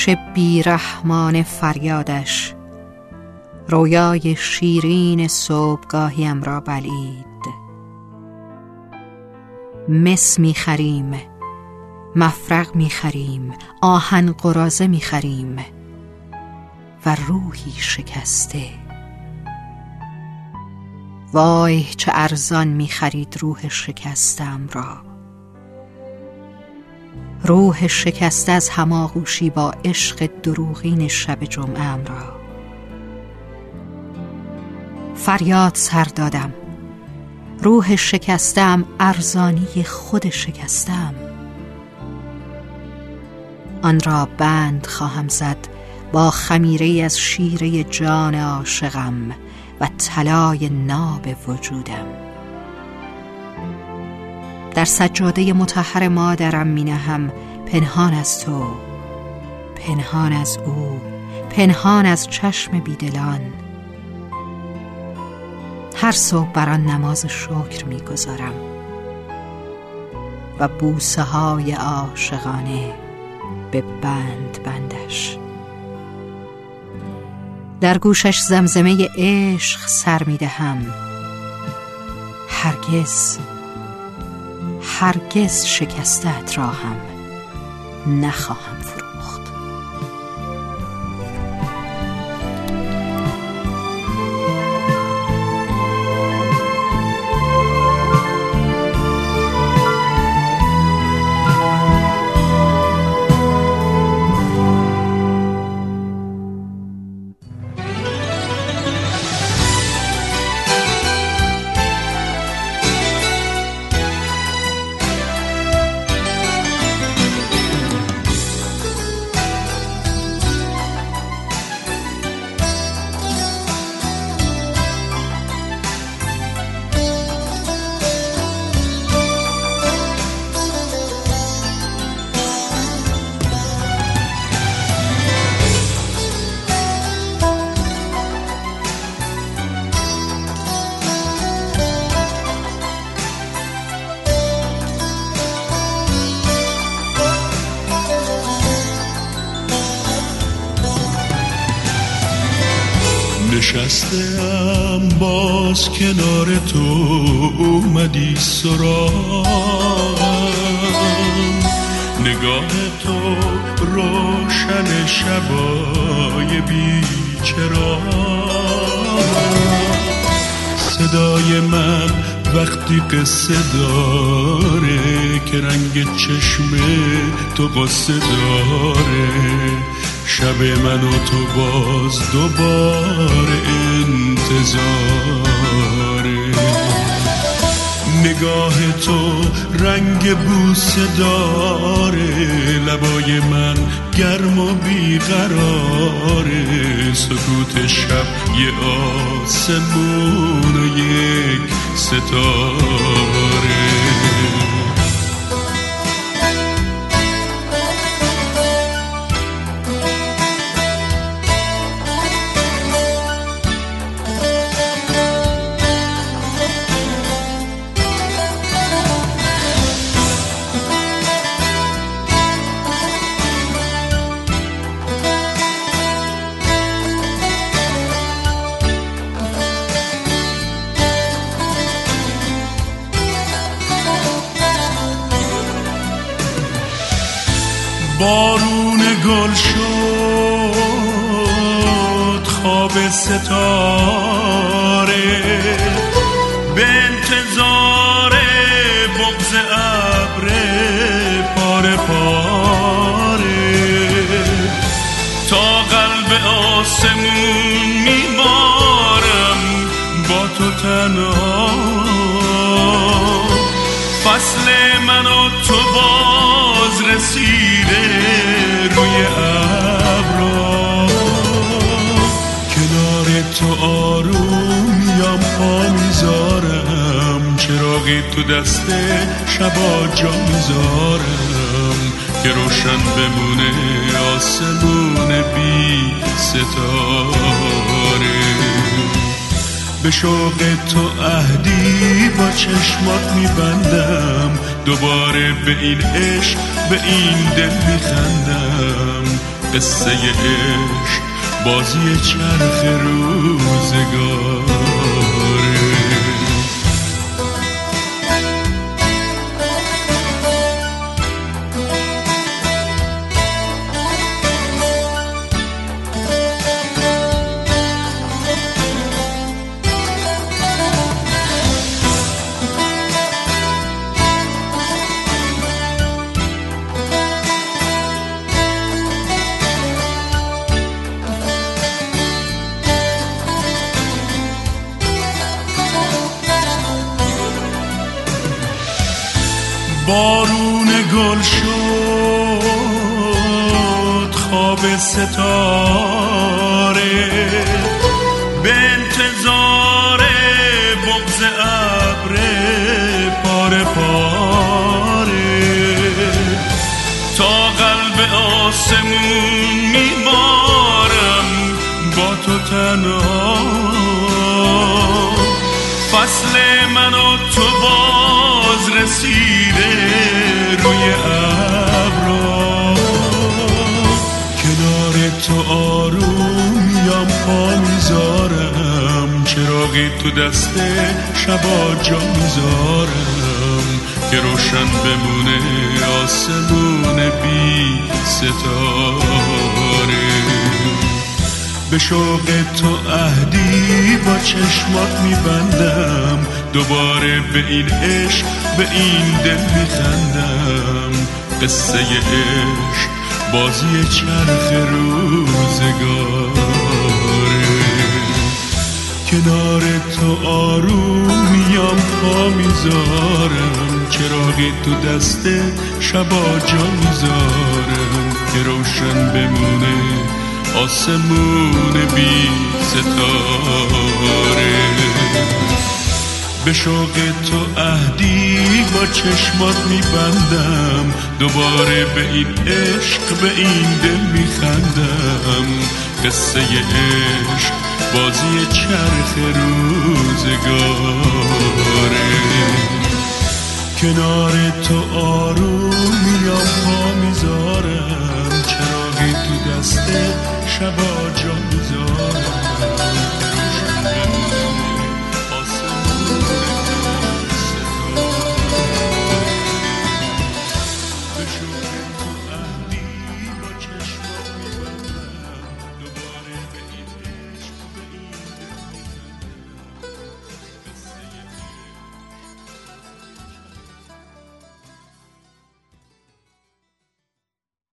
چه بیرحمان فریادش رویای شیرین صبحگاهیم را بلید مس می‌خریم مفرق می‌خریم آهن قرازه می‌خریم و روحی شکسته. وای چه ارزان می‌خرید روح شکستم را. روح شکسته از هماغوشی با عشق دروغین شب جمعه را. فریاد سر دادم. روح شکستم ارزانی خود شکستم. آن را بند خواهم زد با خمیره از شیره جان عاشقم و طلای ناب وجودم. در سجاده متحر مادرم می نهم پنهان از تو. پنهان از او. پنهان از چشم بیدلان. هر صبح بر آن نماز شکر می‌گذارم. و بوسه های عاشقانه به بند بندش. در گوشش زمزمه عشق سر می دهم هرگز هرگز شکستت را هم نخواهم فرو نشستم باز کنار تو اومدی سراغم. نگاه تو روشن شبای بیچرا صدای من وقتی قصه داره که رنگ چشم تو قصه داره. شب من و تو باز دوباره انتظاره نگاه تو رنگ بوسه داره لبای من گرم و بیقراره. سکوت شب یه آسمون و یک ستاره. بارون گل شد خواب ستاره. به انتظار بغز ابر پاره پاره. تا قلب آسمون میبارم با تو تنها رسیده روی ابرا کنار تو آروم یا پا می‌ذارم. چراغی تو دست شبا جا می‌ذارم. که روشن بمونه آسمون بی ستاره. به شوق تو اهدی با چشمات میبندم. دوباره به این عشق به این دل میخندم قصه عشق بازی چرخ روزگاره بارون گل شد خواب ستاره. به انتظار بغز ابر پاره پاره. تا قلب آسمون میبارم با تو تنها. فصل من و تو باز رسیده روی ابرا کنار تو آروم پا می‌ذارم. چراغی تو دست شبا جا می‌ذارم. که روشن بمونه آسمون بی ستاره. به شوق تو اهدی با چشمات میبندم. دوباره به این عشق به این دل میخندم. قصه عشق بازی چرخ روزگاره. کنار تو آروم میام پا می‌ذارم. چراغی تو دست شبا جا می‌ذارم. که روشن بمونه آسمون بی ستاره. به شوق تو اهدی با چشمات میبندم. دوباره به این عشق به این دل میخندم. قصه عشق بازی چرخ روزگاره. کنار تو آروم you.